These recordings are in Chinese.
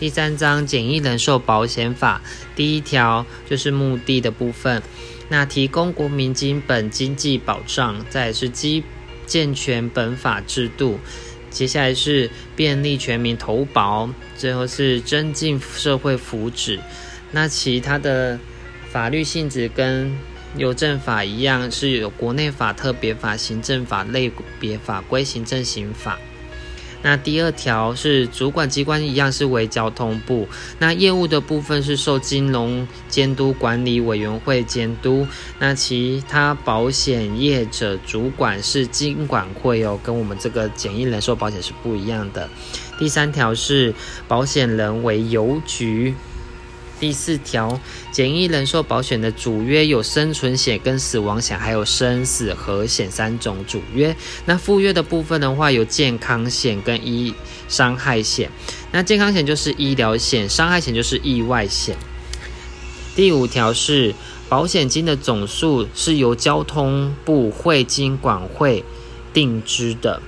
第三章简易人寿保险法第一条就是目的的部分，那提供国民基本经济保障，再是基健全本法制度，接下来是便利全民投保，最后是增进社会福祉。那其他的法律性质跟邮政法一样，是有国内法、特别法、行政法、类别法归行政刑法。那第二条是主管机关一样是为交通部，那业务的部分是受金融监督管理委员会监督，那其他保险业者主管是金管会哦，跟我们这个简易人寿保险是不一样的。第三条是保险人为邮局。第四条，简易人寿保险的主约有生存险、跟死亡险，还有生死和险三种主约。那附约的部分的话，有健康险跟医伤害险。那健康险就是医疗险，伤害险就是意外险。第五条是保险金的总数是由交通部会金管会定支的。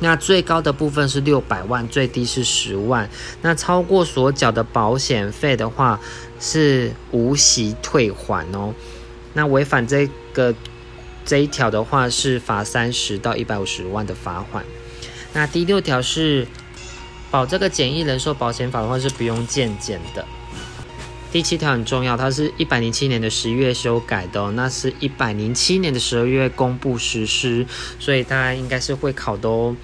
那最高的部分是六百万，最低是十万。那超过所缴的保险费的话，是无息退还哦。那违反这个这一条的话，是罚三十到一百五十万的罚款。那第六条是保这个简易人寿保险法的话，是不用见检的。第七条很重要，它是一百零七年的十一月修改的，那是一百零七年的十二月公布实施，所以大家应该是会考的哦。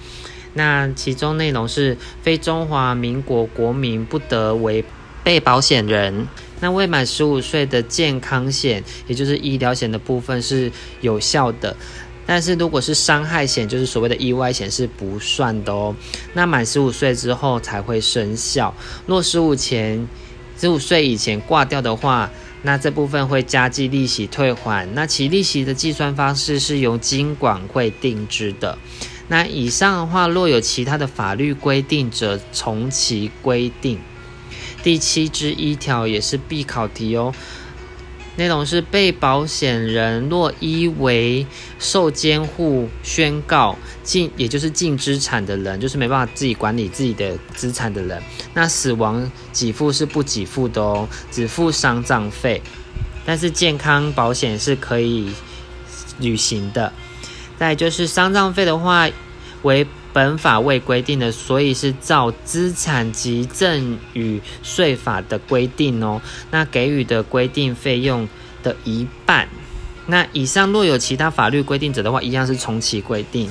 那其中内容是非中华民国国民不得为被保险人。那未满十五岁的健康险，也就是医疗险的部分是有效的，但是如果是伤害险，就是所谓的意外险是不算的哦。那满十五岁之后才会生效，若十五前。十五岁以前挂掉的话，那这部分会加计利息退还。那其利息的计算方式是由金管会定制的。那以上的话，若有其他的法律规定则，从其规定。第七之一条也是必考题哦。内容是被保险人若依为受监护宣告禁，也就是禁资产的人，就是没办法自己管理自己的资产的人，那死亡给付是不给付的哦，只付丧葬费，但是健康保险是可以履行的。再就是丧葬费的话，为本法未规定的，所以是照资产及赠与税法的规定哦。那给予的规定费用的一半。那以上若有其他法律规定者的话，一样是从其规定。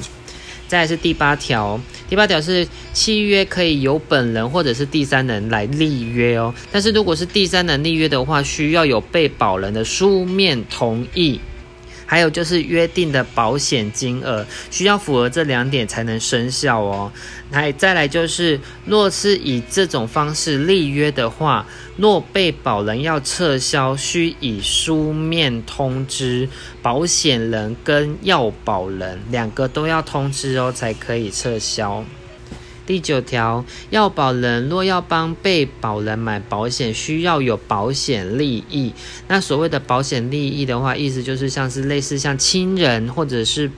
再是第八条，第八条是契约可以由本人或者是第三人来立约哦。但是如果是第三人立约的话，需要有被保人的书面同意。还有就是约定的保险金额需要符合这两点才能生效哦。还，再来就是，若是以这种方式立约的话，若被保人要撤销，需以书面通知保险人跟要保人两个都要通知哦，才可以撤销。第九条，要保人若要帮被保人买保险，需要有保险利益。那所谓的保险利益的话，意思就是像是类似像亲人或者是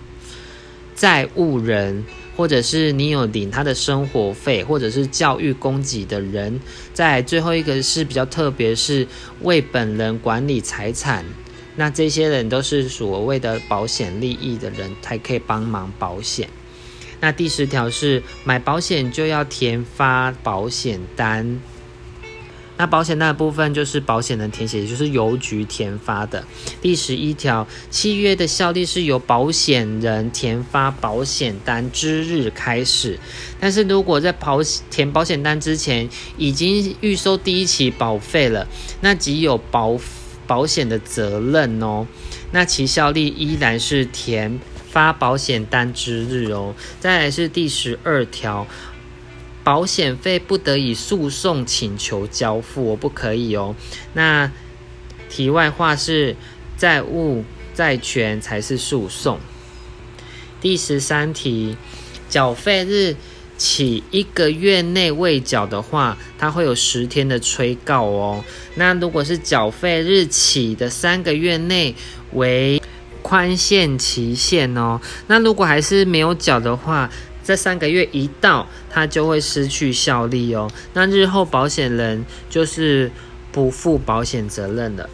债务人，或者是你有领他的生活费，或者是教育供给的人。在最后一个是比较特别，是为本人管理财产。那这些人都是所谓的保险利益的人，才可以帮忙保险。那第十条是买保险就要填发保险单，那保险单的部分就是保险人填写，也就是邮局填发的。第十一条，契约的效力是由保险人填发保险单之日开始，但是如果在保填保险单之前已经预收第一期保费了，那即有保保险的责任哦，那其效力依然是填。发保险单之日哦，再来是第十二条，保险费不得以诉讼请求交付，我不可以哦。那题外话是债务债权才是诉讼。第十三题，缴费日起一个月内未缴的话，它会有十天的催告哦。那如果是缴费日起的三个月内为宽限期限哦，那如果还是没有缴的话，这三个月一到，它就会失去效力哦。那日后保险人就是不负保险责任了。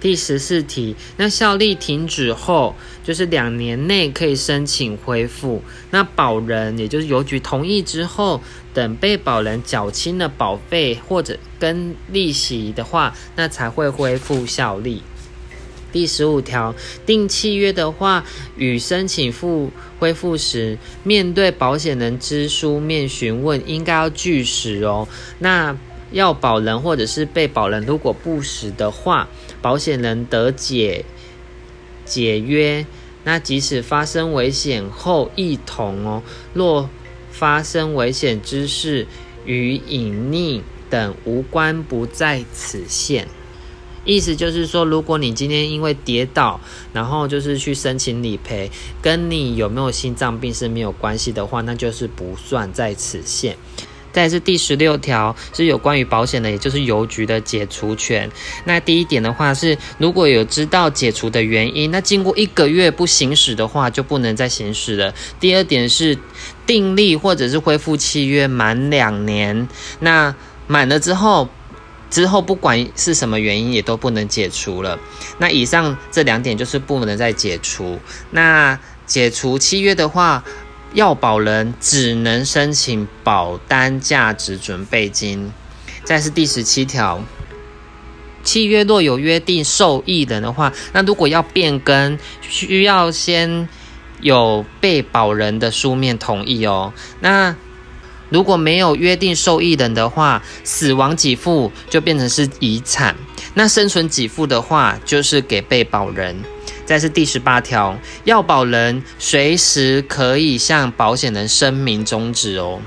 第十四题，那效力停止后，就是两年内可以申请恢复。那保人也就是邮局同意之后，等被保人缴清了保费或者跟利息的话，那才会恢复效力。第十五条，订契约的话，与申请复恢复时，面对保险人之书面询问，应该要据实哦。那要保人或者是被保人如果不实的话，保险人得解解约。那即使发生危险后一同哦。若发生危险之事与隐匿等无关，不在此限。意思就是说，如果你今天因为跌倒，然后就是去申请理赔，跟你有没有心脏病是没有关系的话，那就是不算在此限。再是第十六条，是有关于保险的，也就是邮局的解除权。那第一点的话是，如果有知道解除的原因，那经过一个月不行使的话，就不能再行使了。第二点是订立或者是恢复契约满两年，那满了之后，之后不管是什么原因，也都不能解除了。那以上这两点就是不能再解除。那解除契约的话。要保人只能申请保单价值准备金。再是第十七条，契约若有约定受益人的话，那如果要变更，需要先有被保人的书面同意哦。那如果没有约定受益人的话，死亡给付就变成是遗产，那生存给付的话就是给被保人。再是第十八条，要保人随时可以向保险人声明终止哦。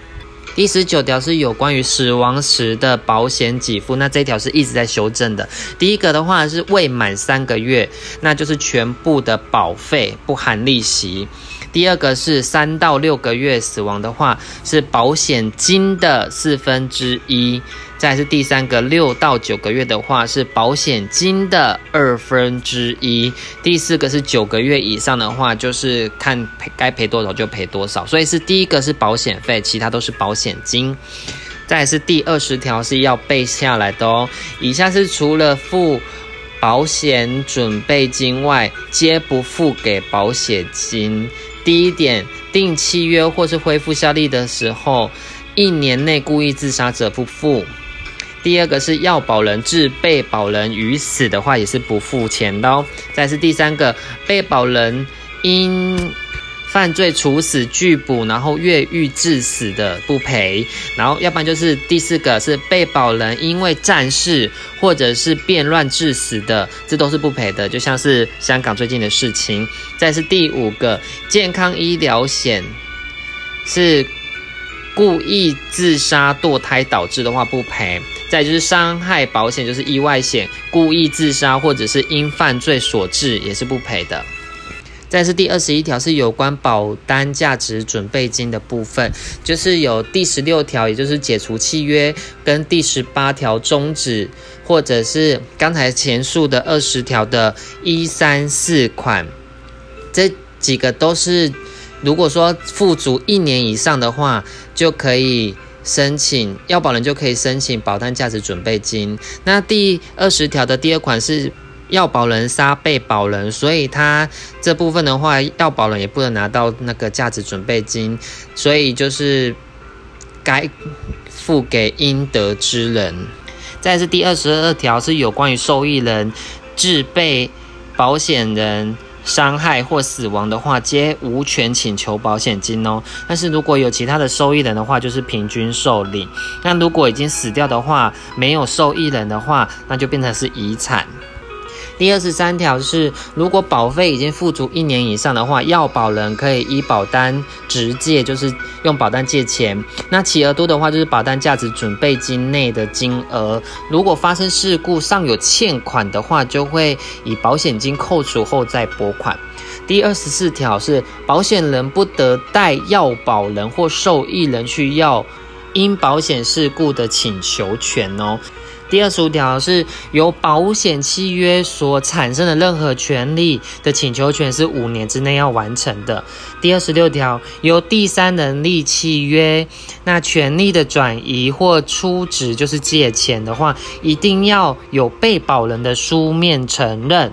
第十九条是有关于死亡时的保险给付，那这条是一直在修正的。第一个的话是未满三个月，那就是全部的保费不含利息。第二个是三到六个月死亡的话，是保险金的四分之一。再是第三个，六到九个月的话是保险金的二分之一。第四个是九个月以上的话，就是看赔该赔多少就赔多少。所以是第一个是保险费，其他都是保险金。再是第二十条是要背下来的哦。以下是除了付保险准备金外，皆不付给保险金。第一点，定契约或是恢复效力的时候，一年内故意自杀者不付。第二个是要保人致被保人于死的话，也是不付钱的哦。再是第三个，被保人因犯罪处死拒捕，然后越狱致死的不赔。然后要不然就是第四个是被保人因为战事或者是变乱致死的，这都是不赔的。就像是香港最近的事情。再是第五个，健康医疗险是故意自杀堕胎导致的话不赔。再就是伤害保险，就是意外险，故意自杀或者是因犯罪所致，也是不赔的。再是第二十一条，是有关保单价值准备金的部分，就是有第十六条，也就是解除契约，跟第十八条终止，或者是刚才前述的二十条的一三四款，这几个都是，如果说付足一年以上的话，就可以。申请要保人就可以申请保单价值准备金。那第二十条的第二款是要保人杀被保人，所以他这部分的话，要保人也不能拿到那个价值准备金，所以就是该付给应得之人。再是第二十二条是有关于受益人致被保险人。伤害或死亡的话，皆无权请求保险金哦。但是如果有其他的受益人的话，就是平均受领。那如果已经死掉的话，没有受益人的话，那就变成是遗产。第二十三条是，如果保费已经付足一年以上的话，要保人可以依保单直借，就是用保单借钱。那企额多的话，就是保单价值准备金内的金额。如果发生事故尚有欠款的话，就会以保险金扣除后再拨款。第二十四条是，保险人不得代要保人或受益人去要因保险事故的请求权哦。第二十五条是由保险契约所产生的任何权利的请求权是五年之内要完成的。第二十六条由第三人立契约，那权利的转移或出值就是借钱的话，一定要有被保人的书面承认。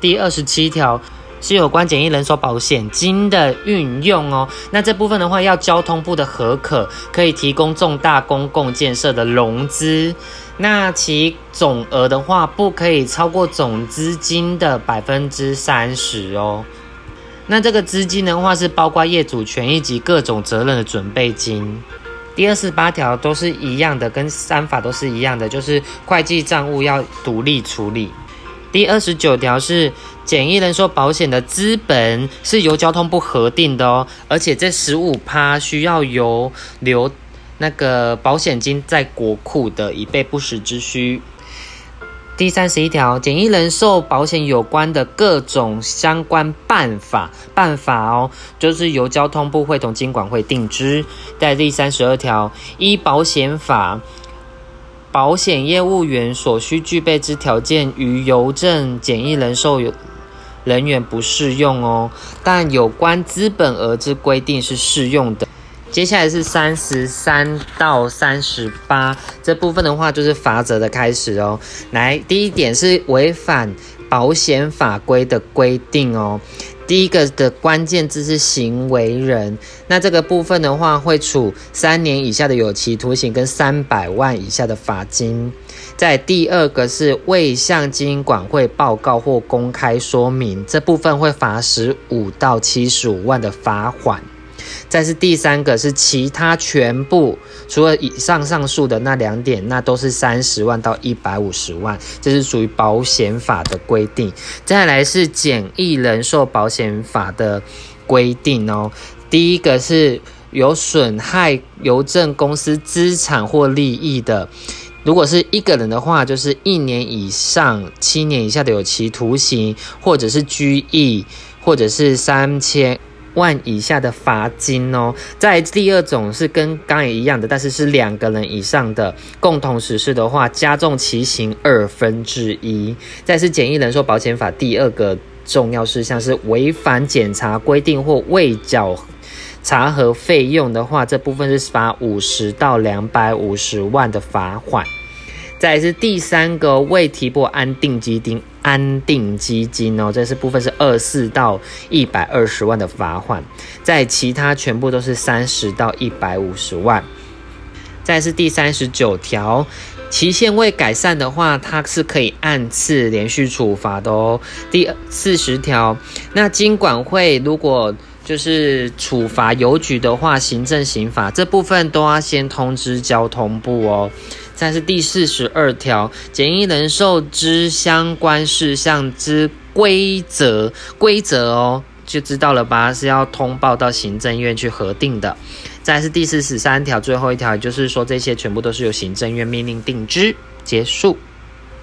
第二十七条。是有关简易人寿保险金的运用哦，那这部分的话要交通部的核可，可以提供重大公共建设的融资，那其总额的话不可以超过总资金的百分之三十哦。那这个资金的话是包括业主权益及各种责任的准备金。第二十八条都是一样的，跟三法都是一样的，就是会计账务要独立处理。第二十九条是简易人寿保险的资本是由交通部核定的哦，而且这十五趴需要由留那个保险金在国库的，以备不时之需。第三十一条，简易人寿保险有关的各种相关办法，办法哦，就是由交通部会同经管会定之。在第三十二条，依保险法。保险业务员所需具备之条件，于邮政简易人寿有人员不适用哦。但有关资本额之规定是适用的。接下来是三十三到三十八这部分的话，就是罚则的开始哦。来，第一点是违反保险法规的规定哦。第一个的关键字是行为人，那这个部分的话会处三年以下的有期徒刑跟三百万以下的罚金。在第二个是未向经管会报告或公开说明，这部分会罚十五到七十五万的罚款。再是第三个是其他全部，除了以上上述的那两点，那都是三十万到一百五十万，这是属于保险法的规定。再来是简易人寿保险法的规定哦。第一个是有损害邮政公司资产或利益的，如果是一个人的话，就是一年以上七年以下的有期徒刑，或者是拘役，或者是三千。万以下的罚金哦，在第二种是跟刚也一样的，但是是两个人以上的共同实施的话，加重其刑二分之一。再是简易人寿保险法第二个重要事项是违反检查规定或未缴查核费用的话，这部分是罚五十到两百五十万的罚款。再是第三个未提拨安定基金，安定基金哦，这是部分是二四到一百二十万的罚款，在其他全部都是三十到一百五十万。再是第三十九条，期限未改善的话，它是可以按次连续处罚的哦。第四十条，那经管会如果就是处罚邮局的话，行政刑法这部分都要先通知交通部哦。再是第四十二条，简易人寿之相关事项之规则，规则哦，就知道了吧？是要通报到行政院去核定的。再是第四十三条，最后一条，就是说这些全部都是由行政院命令定之。结束。